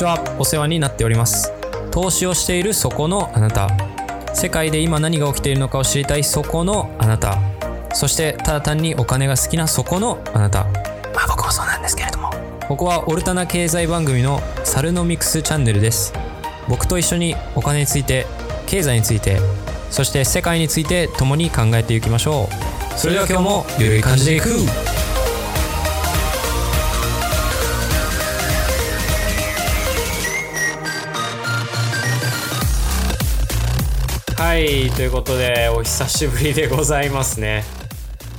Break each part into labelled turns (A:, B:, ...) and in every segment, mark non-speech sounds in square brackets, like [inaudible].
A: ちは。お世話になっております。投資をしているそこのあなた。世界で今何が起きているのかを知りたい。そこのあなた。そしてただ単にお金が好きなそこのあなた。まあ僕もそうなんですけれども。ここはオルタナ経済番組のサルノミクスチャンネルです。僕と一緒にお金について経済についてそして世界について共に考えていきましょう。それでは今日もゆるい感じでいくはいということでお久しぶりでございますね。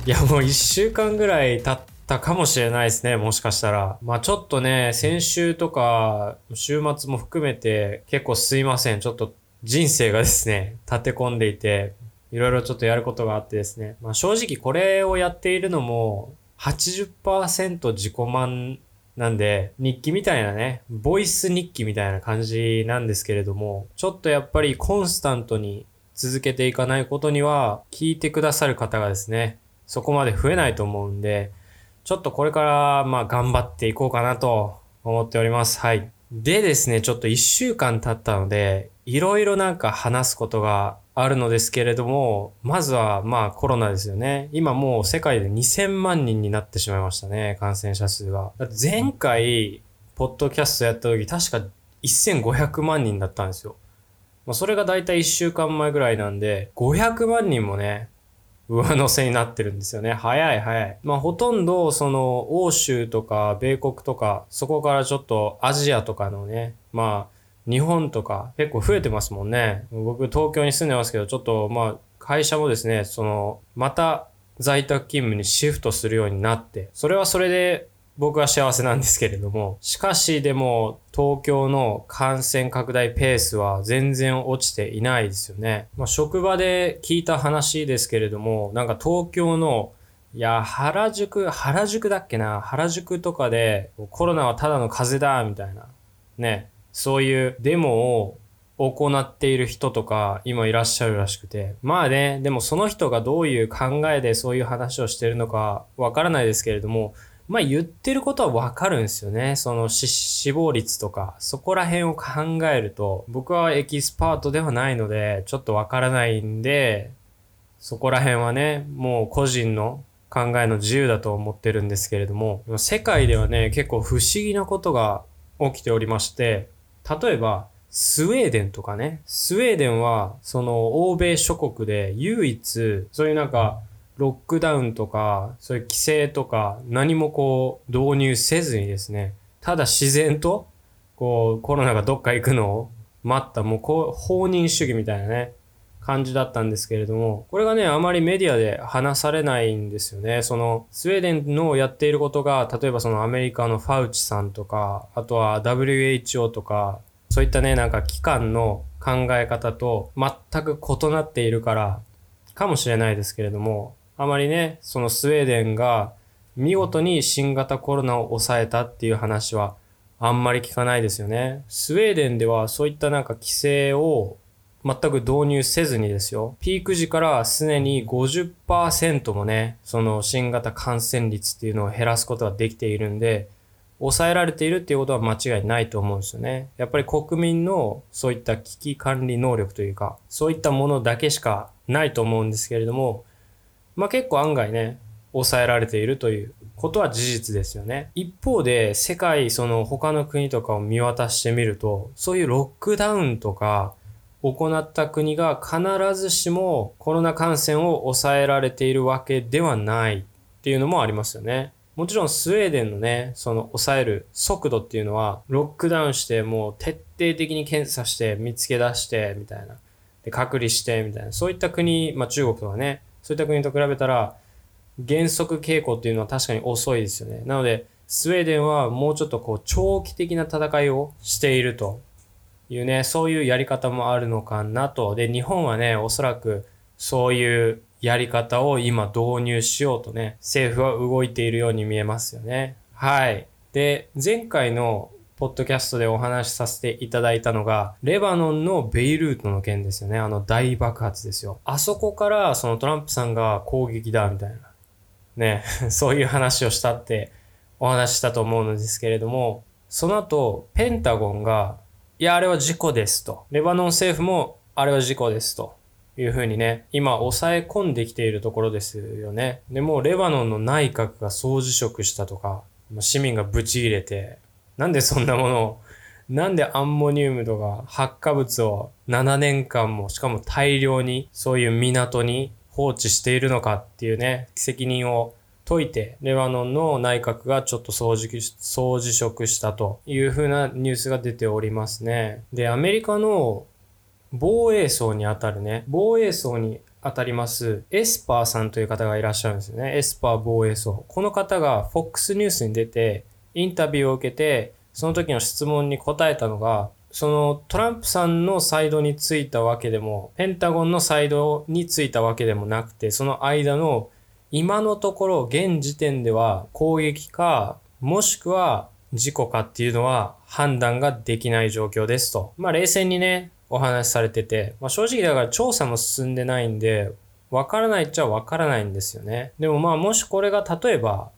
A: いやもう1週間ぐらい経ったかもしれないですねもしかしたら。まあちょっとね先週とか週末も含めて結構すいません。ちょっと人生がですね立て込んでいていろいろちょっとやることがあってですね。まあ正直これをやっているのも80%自己満なんで、日記みたいなね、ボイス日記みたいな感じなんですけれども、ちょっとやっぱりコンスタントに続けていかないことには、聞いてくださる方がですね、そこまで増えないと思うんで、ちょっとこれから、まあ頑張っていこうかなと思っております。はい。でですね、ちょっと一週間経ったので、いろいろなんか話すことがあるのですけれども、まずはまあコロナですよね。今もう世界で2000万人になってしまいましたね、感染者数が。前回、ポッドキャストやった時確か1500万人だったんですよ。まあ、それがだいたい1週間前ぐらいなんで、500万人もね、上乗せになってるんですよね。早い早い。まあほとんどその欧州とか米国とか、そこからちょっとアジアとかのね、まあ日本とか結構増えてますもんね。僕東京に住んでますけど、ちょっとまあ会社もですね、その、また在宅勤務にシフトするようになって、それはそれで僕は幸せなんですけれども、しかしでも東京の感染拡大ペースは全然落ちていないですよね。まあ、職場で聞いた話ですけれども、なんか東京のいや、原宿、原宿だっけな？原宿とかでコロナはただの風邪だみたいな。ね。そういうデモを行っている人とか今いらっしゃるらしくて。まあね、でもその人がどういう考えでそういう話をしてるのかわからないですけれども、まあ言ってることはわかるんですよね。その死亡率とか、そこら辺を考えると、僕はエキスパートではないので、ちょっとわからないんで、そこら辺はね、もう個人の考えの自由だと思ってるんですけれども、世界ではね、結構不思議なことが起きておりまして、例えば、スウェーデンとかね。スウェーデンは、その、欧米諸国で唯一、そういうなんか、ロックダウンとか、そういう規制とか、何もこう、導入せずにですね、ただ自然と、こう、コロナがどっか行くのを待った、もうこう、放任主義みたいなね、感じだったんですけれども、これがね、あまりメディアで話されないんですよね。その、スウェーデンのやっていることが、例えばそのアメリカのファウチさんとか、あとは WHO とか、そういったね、なんか機関の考え方と全く異なっているから、かもしれないですけれども、あまりね、そのスウェーデンが見事に新型コロナを抑えたっていう話はあんまり聞かないですよね。スウェーデンではそういったなんか規制を全く導入せずにですよ。ピーク時からすでに50%もね、その新型感染率っていうのを減らすことができているんで、抑えられているっていうことは間違いないと思うんですよね。やっぱり国民のそういった危機管理能力というか、そういったものだけしかないと思うんですけれども、まあ結構案外ね、抑えられているということは事実ですよね。一方で世界その他の国とかを見渡してみると、そういうロックダウンとか、行った国が必ずしもコロナ感染を抑えられているわけではないっていうのもありますよね。もちろんスウェーデンのね、その抑える速度っていうのは、ロックダウンしてもう徹底的に検査して見つけ出してみたいな。で、隔離してみたいな。そういった国、まあ中国とかね、そういった国と比べたら、減速傾向っていうのは確かに遅いですよね。なので、スウェーデンはもうちょっとこう長期的な戦いをしているというね、そういうやり方もあるのかなと。で、日本はね、おそらくそういうやり方を今導入しようとね、政府は動いているように見えますよね。はい。で、前回のポッドキャストでお話しさせていただいたのが、レバノンのベイルートの件ですよね。あの大爆発ですよ。あそこからそのトランプさんが攻撃だみたいな。ね、[laughs] そういう話をしたってお話したと思うのですけれども、その後、ペンタゴンが、いや、あれは事故ですと。レバノン政府も、あれは事故ですと。いうふうにね、今抑え込んできているところですよね。でもレバノンの内閣が総辞職したとか、市民がブチ切れて、なんでそんなものを、なんでアンモニウムとか発火物を7年間も、しかも大量にそういう港に放置しているのかっていうね、責任を問いて、レバノンの内閣がちょっと総辞総辞職したというふうなニュースが出ておりますね。で、アメリカの防衛相にあたるね、防衛相に当たりますエスパーさんという方がいらっしゃるんですよね。エスパー防衛相。この方が FOX ニュースに出てインタビューを受けて、その時の質問に答えたのが、そのトランプさんのサイドについたわけでも、ペンタゴンのサイドについたわけでもなくて、その間の今のところ現時点では攻撃か、もしくは事故かっていうのは判断ができない状況ですと。まあ冷静にね、お話しされてて、まあ、正直だから調査も進んでないんで、わからないっちゃわからないんですよね。でもまあもしこれが例えば、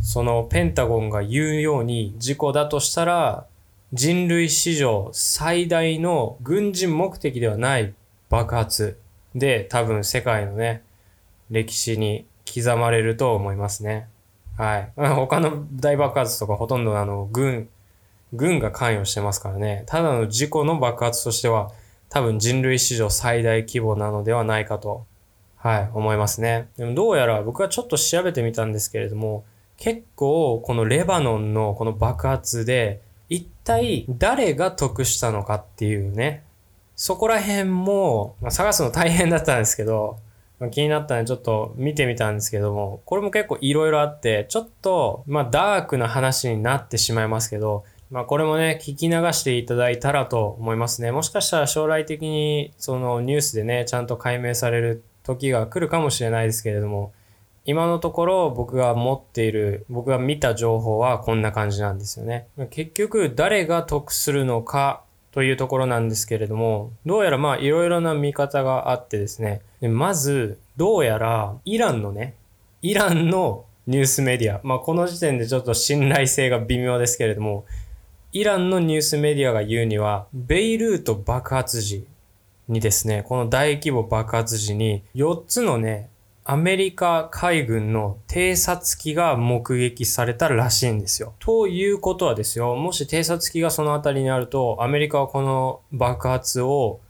A: そのペンタゴンが言うように事故だとしたら、人類史上最大の軍事目的ではない爆発で多分世界のね、歴史に刻まれると思いますね。はい。[laughs] 他の大爆発とかほとんどあの軍、軍が関与してますからね。ただの事故の爆発としては多分人類史上最大規模なのではないかと、はい、思いますね。でもどうやら僕はちょっと調べてみたんですけれども、結構このレバノンのこの爆発で一体誰が得したのかっていうね、そこら辺も、まあ、探すの大変だったんですけど、まあ、気になったんでちょっと見てみたんですけども、これも結構色々あって、ちょっと、まあダークな話になってしまいますけど、まあこれもね、聞き流していただいたらと思いますね。もしかしたら将来的にそのニュースでね、ちゃんと解明される時が来るかもしれないですけれども、今のところ僕が持っている、僕が見た情報はこんな感じなんですよね。結局誰が得するのかというところなんですけれども、どうやらまあいろいろな見方があってですね、でまずどうやらイランのね、イランのニュースメディア、まあこの時点でちょっと信頼性が微妙ですけれども、イランのニュースメディアが言うには、ベイルート爆発時にですね、この大規模爆発時に、4つのね、アメリカ海軍の偵察機が目撃されたらしいんですよ。ということはですよ、もし偵察機がその辺りにあると、アメリカはこの爆発を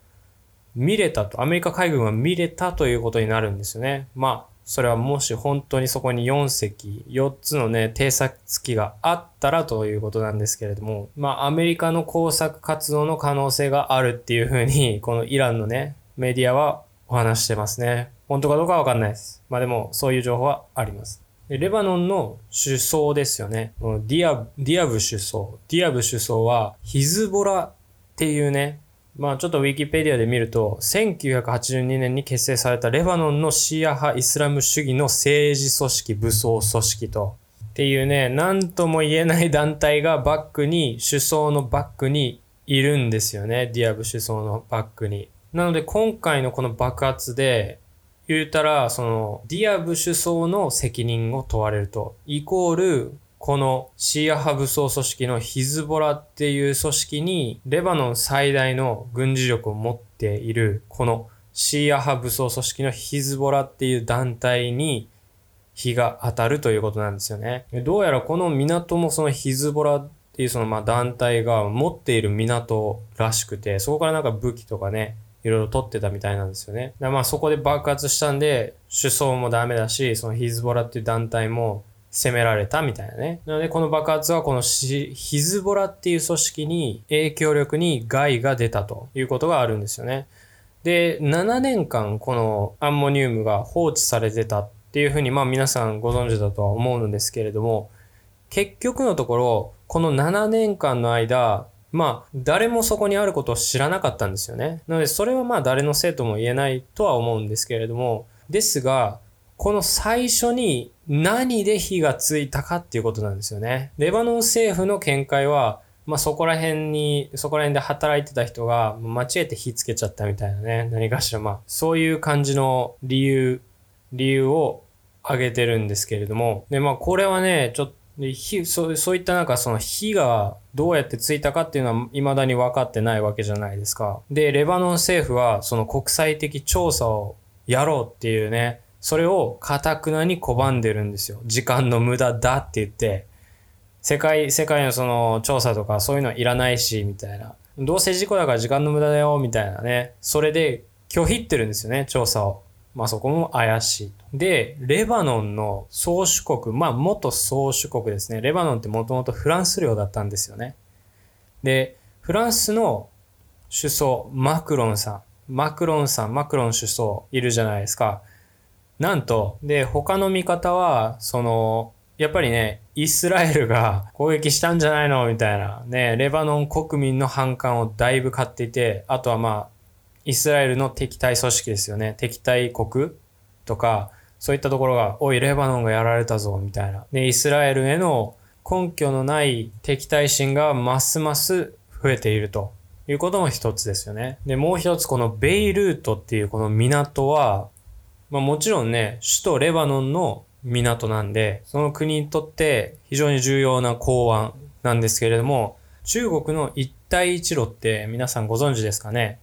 A: 見れたと、アメリカ海軍は見れたということになるんですよね。まあ、それはもし本当にそこに4隻、4つのね、偵察機があったらということなんですけれども、まあ、アメリカの工作活動の可能性があるっていうふうに、このイランのね、メディアはお話してますね。本当かどうかわかんないです。まあでも、そういう情報はあります。レバノンの首相ですよね。ディア、ディアブ首相。ディアブ首相は、ヒズボラっていうね、まあちょっとウィキペディアで見ると、1982年に結成されたレバノンのシーア派イスラム主義の政治組織、武装組織と、っていうね、なんとも言えない団体がバックに、首相のバックにいるんですよね。ディアブ首相のバックに。なので今回のこの爆発で、言うたら、その、ディアブ首相の責任を問われると。イコール、このシーア派武装組織のヒズボラっていう組織にレバノン最大の軍事力を持っているこのシーア派武装組織のヒズボラっていう団体に日が当たるということなんですよね。どうやらこの港もそのヒズボラっていうそのまあ団体が持っている港らしくて、そこからなんか武器とかね、いろいろ取ってたみたいなんですよね。まあそこで爆発したんで、首相もダメだし、そのヒズボラっていう団体も攻められたみたいなね。なのでこの爆発はこのヒズボラっていう組織に影響力に害が出たということがあるんですよね。で、7年間このアンモニウムが放置されてたっていうふうにまあ皆さんご存知だとは思うんですけれども、結局のところ、この7年間の間、まあ、誰もそこにあることを知らなかったんですよね。なので、それはまあ誰のせいとも言えないとは思うんですけれども、ですが、この最初に何で火がついたかっていうことなんですよね。レバノン政府の見解は、まあそこら辺に、そこら辺で働いてた人が間違えて火つけちゃったみたいなね。何かしらまあ、そういう感じの理由、理由を挙げてるんですけれども。で、まあこれはね、ちょっとで、火、そう、そういったなんかその火がどうやってついたかっていうのは未だに分かってないわけじゃないですか。で、レバノン政府はその国際的調査をやろうっていうね、それを堅くなに拒んでるんですよ。時間の無駄だって言って、世界、世界のその調査とかそういうのはいらないし、みたいな。どうせ事故だから時間の無駄だよ、みたいなね。それで拒否ってるんですよね、調査を。まあそこも怪しい。で、レバノンの宗主国、まあ元宗主国ですね。レバノンってもともとフランス領だったんですよね。で、フランスの首相、マクロンさん。マクロンさん、マクロン首相いるじゃないですか。なんと、で、他の見方は、その、やっぱりね、イスラエルが [laughs] 攻撃したんじゃないのみたいな。ね、レバノン国民の反感をだいぶ買っていて、あとはまあ、イスラエルの敵対組織ですよね。敵対国とか、そういったところが、おい、レバノンがやられたぞ、みたいな。で、イスラエルへの根拠のない敵対心がますます増えているということも一つですよね。で、もう一つ、このベイルートっていうこの港は、まあもちろんね、首都レバノンの港なんで、その国にとって非常に重要な港湾なんですけれども、中国の一帯一路って皆さんご存知ですかね？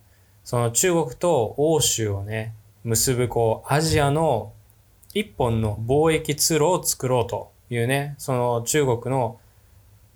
A: その中国と欧州をね、結ぶこう、アジアの一本の貿易通路を作ろうというね、その中国の、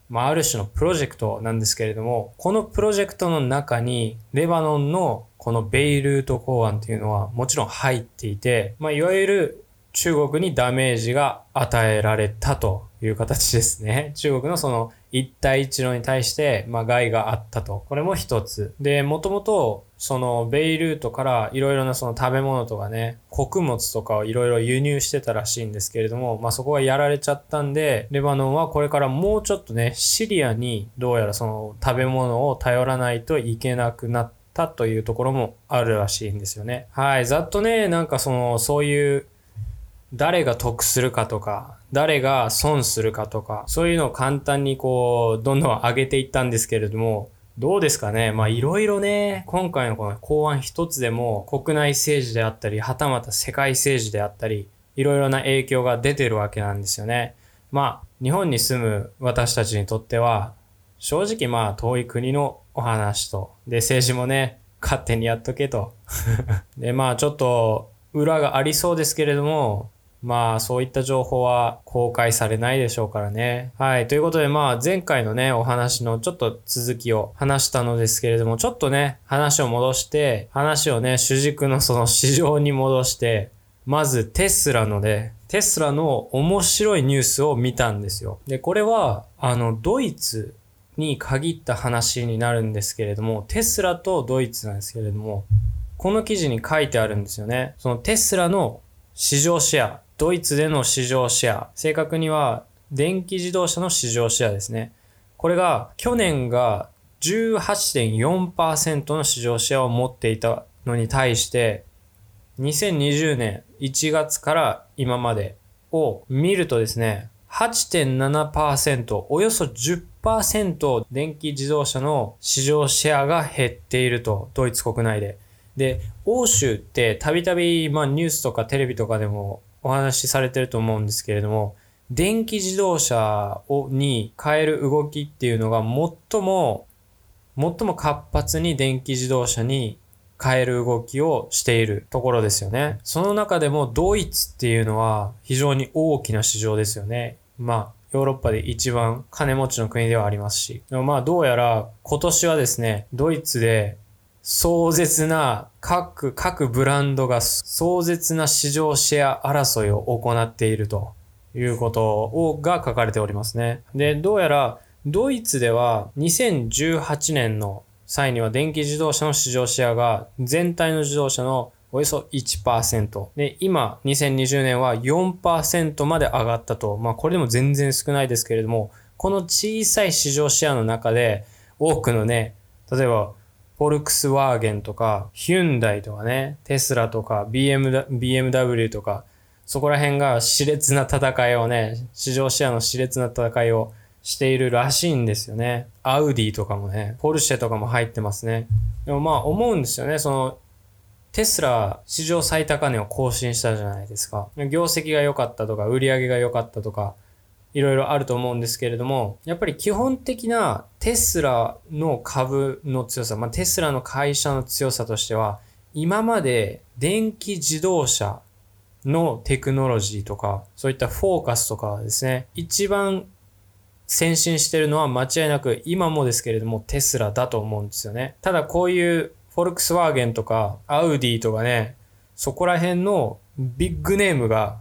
A: まあ、ある種のプロジェクトなんですけれども、このプロジェクトの中に、レバノンのこのベイルート港湾っていうのはもちろん入っていて、まあ、いわゆる中国にダメージが与えられたという形ですね。中国のその一帯一路に対して、まあ、害があったと。これも一つ。で、もともと、その、ベイルートからいろいろなその食べ物とかね、穀物とかをいろいろ輸入してたらしいんですけれども、まあ、そこがやられちゃったんで、レバノンはこれからもうちょっとね、シリアにどうやらその食べ物を頼らないといけなくなったというところもあるらしいんですよね。はい。ざっとね、なんかその、そういう誰が得するかとか、誰が損するかとか、そういうのを簡単にこう、どんどん上げていったんですけれども、どうですかねまあいろいろね、今回のこの公安一つでも国内政治であったり、はたまた世界政治であったり、いろいろな影響が出てるわけなんですよね。まあ、日本に住む私たちにとっては、正直まあ遠い国のお話と、で政治もね、勝手にやっとけと。[laughs] でまあちょっと裏がありそうですけれども、まあそういった情報は公開されないでしょうからね。はい。ということでまあ前回のね、お話のちょっと続きを話したのですけれども、ちょっとね、話を戻して、話をね、主軸のその市場に戻して、まずテスラのね、テスラの面白いニュースを見たんですよ。で、これは、あの、ドイツに限った話になるんですけれども、テスラとドイツなんですけれども、この記事に書いてあるんですよね。そのテスラの市場シェア、ドイツでの市場シェア、正確には電気自動車の市場シェアですね。これが去年が18.4%の市場シェアを持っていたのに対して、2020年1月から今までを見るとですね、8.7%、およそ10%電気自動車の市場シェアが減っていると、ドイツ国内で。で、欧州ってたびたび、まあニュースとかテレビとかでもお話しされてると思うんですけれども、電気自動車をに変える動きっていうのが最も、最も活発に電気自動車に変える動きをしているところですよね。その中でもドイツっていうのは非常に大きな市場ですよね。まあ、ヨーロッパで一番金持ちの国ではありますし。でもまあどうやら今年はですね、ドイツで壮絶な各、各ブランドが壮絶な市場シェア争いを行っているということをが書かれておりますね。で、どうやらドイツでは2018年の際には電気自動車の市場シェアが全体の自動車のおよそ1%。で、今、2020年は4%まで上がったと。まあ、これでも全然少ないですけれども、この小さい市場シェアの中で、多くのね、例えば、フォルクスワーゲンとか、ヒュンダイとかね、テスラとか、BM BMW とか、そこら辺が熾烈な戦いをね、市場シェアの熾烈な戦いをしているらしいんですよね。アウディとかもね、ポルシェとかも入ってますね。でもまあ思うんですよね、その、テスラ史上最高値を更新したじゃないですか。業績が良かったとか、売り上げが良かったとか、いろいろあると思うんですけれども、やっぱり基本的なテスラの株の強さ、まあ、テスラの会社の強さとしては、今まで電気自動車のテクノロジーとか、そういったフォーカスとかですね、一番先進してるのは間違いなく今もですけれどもテスラだと思うんですよね。ただこういうフォルクスワーゲンとかアウディとかね、そこら辺のビッグネームが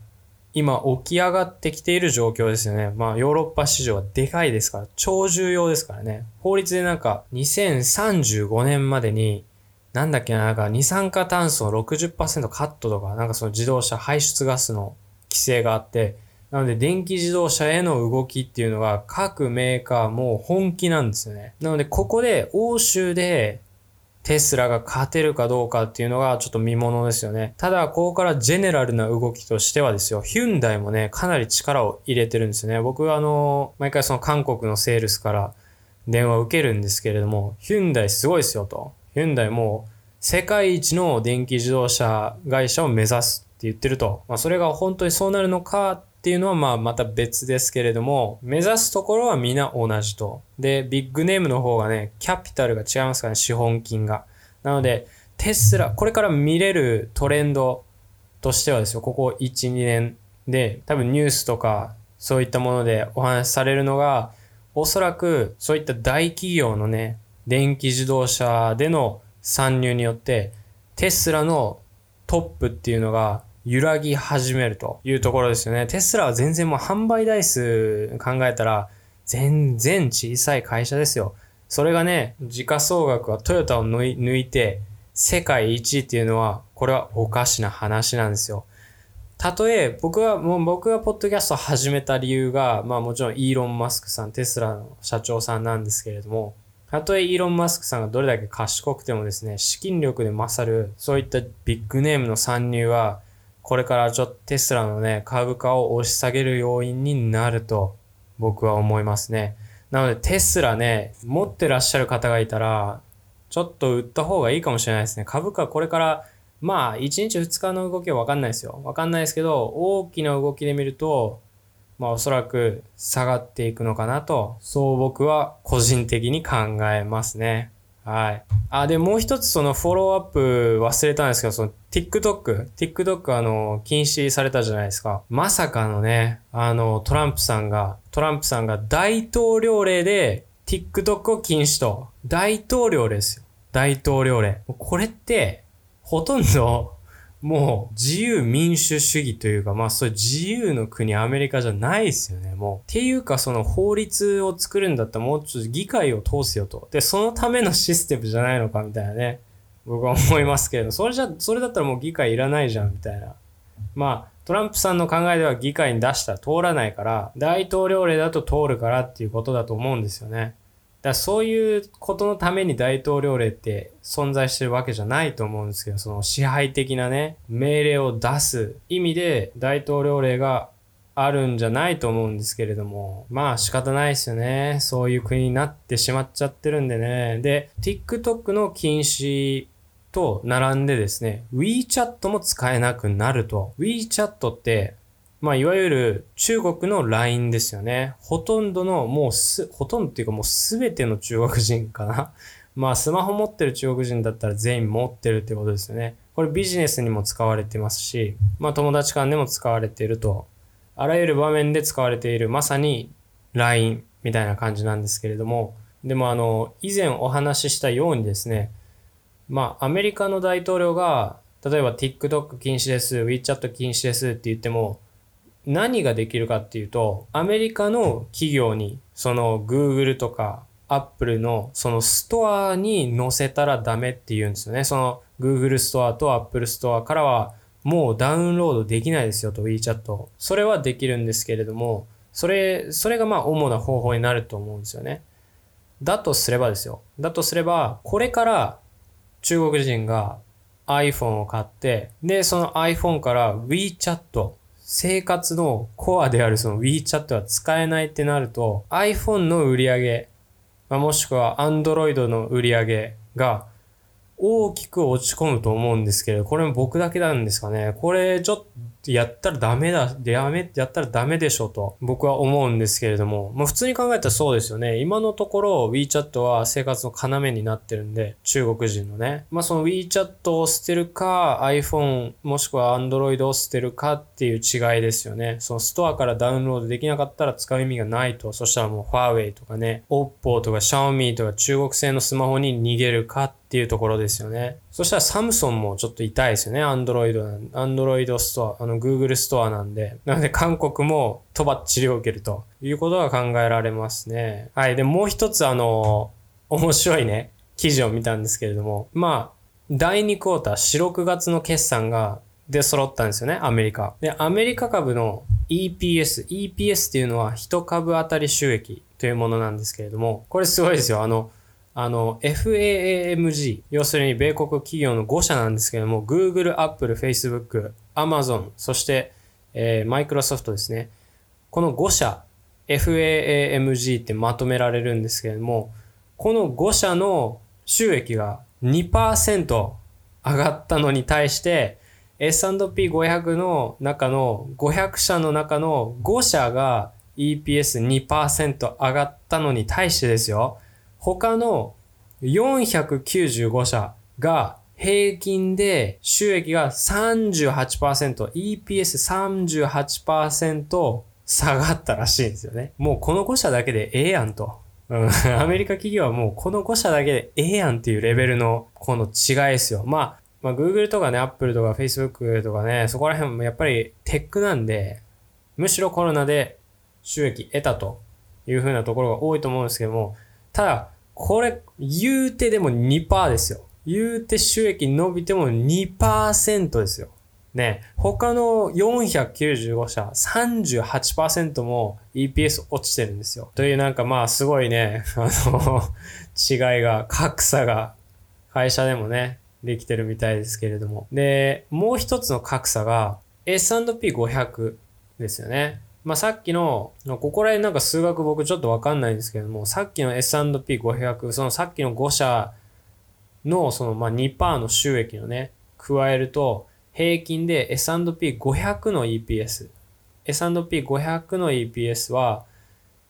A: 今起き上がってきている状況ですよね。まあヨーロッパ市場はでかいですから、超重要ですからね。法律でなんか2035年までになんだっけな、なんか二酸化炭素の60%カットとか、なんかその自動車排出ガスの規制があって、なので電気自動車への動きっていうのが各メーカーも本気なんですよね。なのでここで欧州でテスラが勝てるかどうかっていうのがちょっと見ものですよね。ただ、ここからジェネラルな動きとしてはですよ、ヒュンダイもね、かなり力を入れてるんですよね。僕はあの、毎回その韓国のセールスから電話を受けるんですけれども、ヒュンダイすごいですよと。ヒュンダイも世界一の電気自動車会社を目指すって言ってると。まあ、それが本当にそうなるのかっていうのはまあまた別ですけれども、目指すところは皆同じと。で、ビッグネームの方がね、キャピタルが違いますからね、資本金が。なので、テスラ、これから見れるトレンドとしてはですよ、ここ1、2年で、多分ニュースとか、そういったものでお話しされるのが、おそらくそういった大企業のね、電気自動車での参入によって、テスラのトップっていうのが揺らぎ始めるというところですよね。テスラは全然もう販売台数考えたら全然小さい会社ですよ。それがね、時価総額はトヨタを抜いて世界一っていうのは、これはおかしな話なんですよ。たとえ、僕は、もう僕がポッドキャストを始めた理由が、まあもちろんイーロン・マスクさん、テスラの社長さんなんですけれども、たとえイーロン・マスクさんがどれだけ賢くてもですね、資金力で勝る、そういったビッグネームの参入は、これからちょっとテスラのね、株価を押し下げる要因になると僕は思いますね。なのでテスラね、持ってらっしゃる方がいたら、ちょっと売った方がいいかもしれないですね。株価これから、まあ、1日2日の動きはわかんないですよ。わかんないですけど、大きな動きで見ると、まあおそらく下がっていくのかなと、そう僕は個人的に考えますね。はい。あ、で、もう一つそのフォローアップ忘れたんですけど、その TikTok、TikTok あの、禁止されたじゃないですか。まさかのね、あの、トランプさんが、トランプさんが大統領令で TikTok を禁止と。大統領令ですよ。大統領令。これって、ほとんどもう自由民主主義というか、まあそういう自由の国アメリカじゃないですよね、もう。っていうかその法律を作るんだったらもうちょっと議会を通すよと。で、そのためのシステムじゃないのかみたいなね。僕は思いますけど、それじゃ、それだったらもう議会いらないじゃんみたいな。まあ、トランプさんの考えでは議会に出したら通らないから、大統領令だと通るからっていうことだと思うんですよね。だそういうことのために大統領令って存在してるわけじゃないと思うんですけど、その支配的なね、命令を出す意味で大統領令があるんじゃないと思うんですけれども、まあ仕方ないですよね。そういう国になってしまっちゃってるんでね。で、TikTok の禁止と並んでですね、WeChat も使えなくなると。WeChat ってまあ、いわゆる中国の LINE ですよね。ほとんどの、もうす、ほとんどっていうかもうすべての中国人かな。[laughs] まあ、スマホ持ってる中国人だったら全員持ってるってことですよね。これビジネスにも使われてますし、まあ、友達間でも使われていると。あらゆる場面で使われている、まさに LINE みたいな感じなんですけれども、でもあの、以前お話ししたようにですね、まあ、アメリカの大統領が、例えば TikTok 禁止です、WeChat 禁止ですって言っても、何ができるかっていうと、アメリカの企業に、その Google とか Apple のそのストアに載せたらダメって言うんですよね。その Google ストアと Apple ストアからはもうダウンロードできないですよと WeChat。それはできるんですけれども、それ、それがまあ主な方法になると思うんですよね。だとすればですよ。だとすれば、これから中国人が iPhone を買って、で、その iPhone から WeChat 生活のコアであるその WeChat は使えないってなると iPhone の売り上げ、まあ、もしくは Android の売り上げが大きく落ち込むと思うんですけど、これも僕だけなんですかね。これちょっやったらダメだ、やめ、やったらダメでしょと僕は思うんですけれども、まあ普通に考えたらそうですよね。今のところ WeChat は生活の要になってるんで、中国人のね。まあその WeChat を捨てるか、iPhone もしくは Android を捨てるかっていう違いですよね。そのストアからダウンロードできなかったら使う意味がないと。そしたらもう Huawei とかね、Oppo とか Xiaomi とか中国製のスマホに逃げるかっていうところですよね。そしたらサムソンもちょっと痛いですよね。アンドロイド、アンドロイドストア、あの Google ストアなんで。なので韓国もとばっちりを受けるということが考えられますね。はい。で、もう一つあの、面白いね、記事を見たんですけれども、まあ、第2クォーター、4、6月の決算が出揃ったんですよね、アメリカ。で、アメリカ株の EPS、EPS っていうのは1株当たり収益というものなんですけれども、これすごいですよ。あの、あの、FAAMG、要するに米国企業の5社なんですけども、Google、Apple、Facebook、Amazon、そして、えー、Microsoft ですね。この5社、FAAMG ってまとめられるんですけれども、この5社の収益が2%上がったのに対して、S&P500 の中の500社の中の5社が EPS2% 上がったのに対してですよ。他の495社が平均で収益が38%、EPS38% 下がったらしいんですよね。もうこの5社だけでええやんと。[laughs] アメリカ企業はもうこの5社だけでええやんっていうレベルのこの違いですよ。まあ、まあ Google とかね、Apple とか Facebook とかね、そこら辺もやっぱりテックなんで、むしろコロナで収益得たという風なところが多いと思うんですけども、ただ、これ、言うてでも2%ですよ。言うて収益伸びても2%ですよ。ね、他の495社38%も EPS 落ちてるんですよ。というなんかまあすごいね、[laughs] あの違いが、格差が会社でもね、できてるみたいですけれども。で、もう一つの格差が S&P500 ですよね。まあ、さっきの、ここら辺なんか数学僕ちょっとわかんないんですけども、さっきの S&P500、そのさっきの5社のそのまあ2%の収益をね、加えると、平均で S&P500 の EPS、S&P500 の EPS は、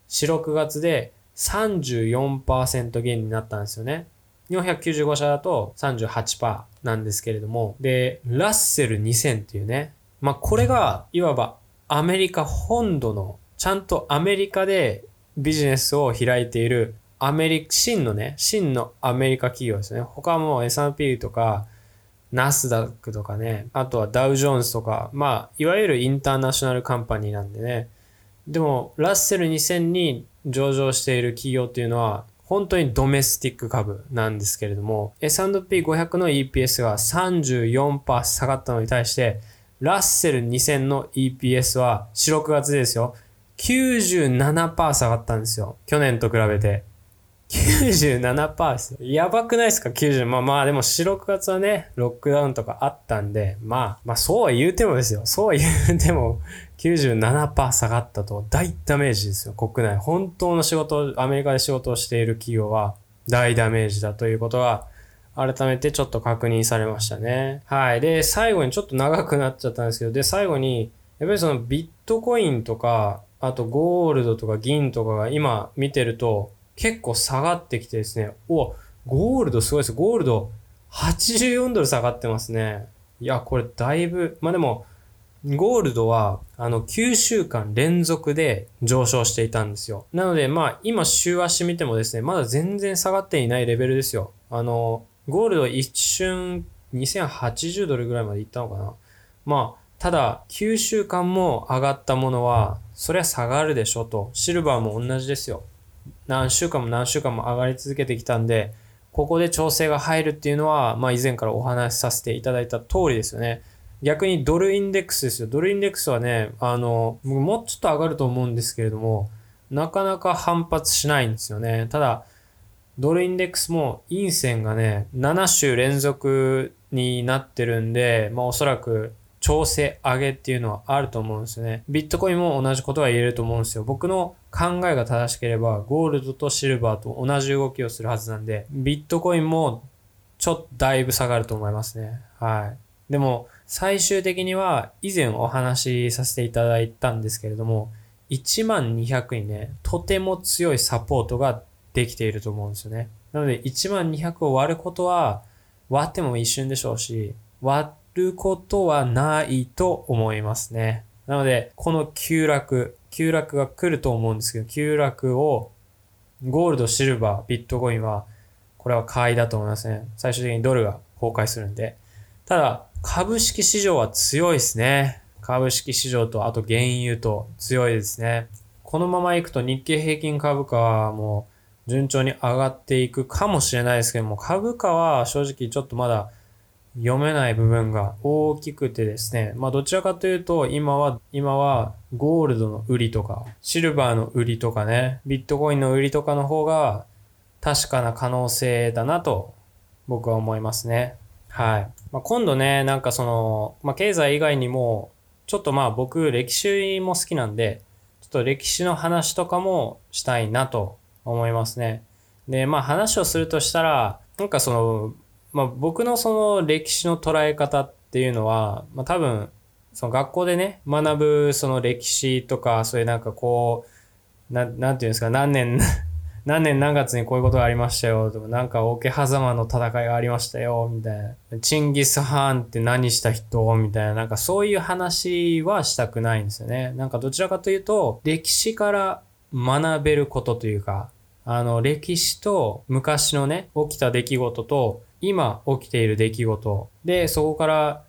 A: 4、6月で34%減になったんですよね。495社だと38%なんですけれども、で、ラッセル2000っていうね、まあ、これが、いわばアメリカ本土の、ちゃんとアメリカでビジネスを開いているアメリカ、真のね、真のアメリカ企業ですね。他も S&P とか、ナスダックとかね、あとはダウジョーンズとか、まあ、いわゆるインターナショナルカンパニーなんでね。でも、ラッセル2000に上場している企業っていうのは、本当にドメスティック株なんですけれども、S&P500 の EPS が34%下がったのに対して、ラッセル2000の EPS は4、6月ですよ。97%下がったんですよ。去年と比べて。97%ですよ。やばくないですか ?90。まあまあでも4、6月はね、ロックダウンとかあったんで、まあ、まあそうは言うてもですよ。そうは言うても97%下がったと大ダメージですよ。国内。本当の仕事、アメリカで仕事をしている企業は大ダメージだということが改めてちょっと確認されましたね。はい。で、最後にちょっと長くなっちゃったんですけど、で、最後に、やっぱりそのビットコインとか、あとゴールドとか銀とかが今見てると結構下がってきてですね、おゴールドすごいです。ゴールド84ドル下がってますね。いや、これだいぶ、まあでも、ゴールドは、あの、9週間連続で上昇していたんですよ。なので、まあ、今週足見てもですね、まだ全然下がっていないレベルですよ。あの、ゴールド一瞬2080ドルぐらいまでいったのかな。まあ、ただ、9週間も上がったものは、そりゃ下がるでしょと。シルバーも同じですよ。何週間も何週間も上がり続けてきたんで、ここで調整が入るっていうのは、まあ以前からお話しさせていただいた通りですよね。逆にドルインデックスですよ。ドルインデックスはね、あの、もうちょっと上がると思うんですけれども、なかなか反発しないんですよね。ただ、ドルインデックスも陰線がね、7週連続になってるんで、まあおそらく調整上げっていうのはあると思うんですよね。ビットコインも同じことが言えると思うんですよ。僕の考えが正しければ、ゴールドとシルバーと同じ動きをするはずなんで、ビットコインもちょっとだいぶ下がると思いますね。はい。でも、最終的には以前お話しさせていただいたんですけれども、1万200にね、とても強いサポートができていると思うんですよね。なので1万200を割ることは割っても一瞬でしょうし、割ることはないと思いますね。なので、この急落、急落が来ると思うんですけど、急落をゴールド、シルバー、ビットコインは、これは買いだと思いますね。最終的にドルが崩壊するんで。ただ、株式市場は強いですね。株式市場と、あと原油と強いですね。このままいくと日経平均株価はもう順調に上がっていくかもしれないですけども、株価は正直ちょっとまだ読めない部分が大きくてですね、まあどちらかというと今は、今はゴールドの売りとか、シルバーの売りとかね、ビットコインの売りとかの方が確かな可能性だなと僕は思いますね。はい。まあ、今度ね、なんかその、まあ経済以外にも、ちょっとまあ僕歴史も好きなんで、ちょっと歴史の話とかもしたいなと思いますね。で、まあ話をするとしたら、なんかその、まあ僕のその歴史の捉え方っていうのは、まあ多分、その学校でね、学ぶその歴史とか、そういうなんかこう、ななんていうんですか、何年 [laughs] 何年何月にこういうことがありましたよとか、なんか桶狭間の戦いがありましたよ、みたいな。チンギス・ハーンって何した人みたいな、なんかそういう話はしたくないんですよね。なんかどちらかというと、歴史から学べることというか、あの、歴史と昔のね、起きた出来事と、今起きている出来事。で、そこから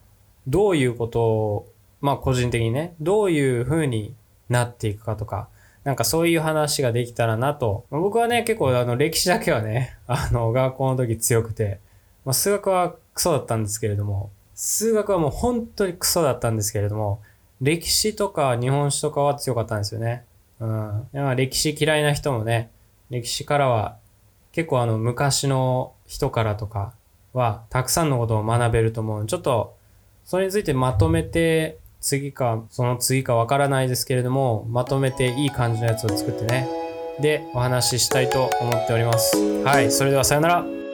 A: どういうことを、まあ個人的にね、どういう風になっていくかとか、なんかそういう話ができたらなとま。僕はね、結構あの歴史だけはね、[laughs] あの学校の時強くて、まあ、数学はクソだったんですけれども、数学はもう本当にクソだったんですけれども、歴史とか日本史とかは強かったんですよね。うん。まあ、歴史嫌いな人もね、歴史からは結構あの昔の人からとかはたくさんのことを学べると思う。ちょっとそれについてまとめて次かその次かわからないですけれどもまとめていい感じのやつを作ってね。でお話ししたいと思っております。はい。それではさよなら。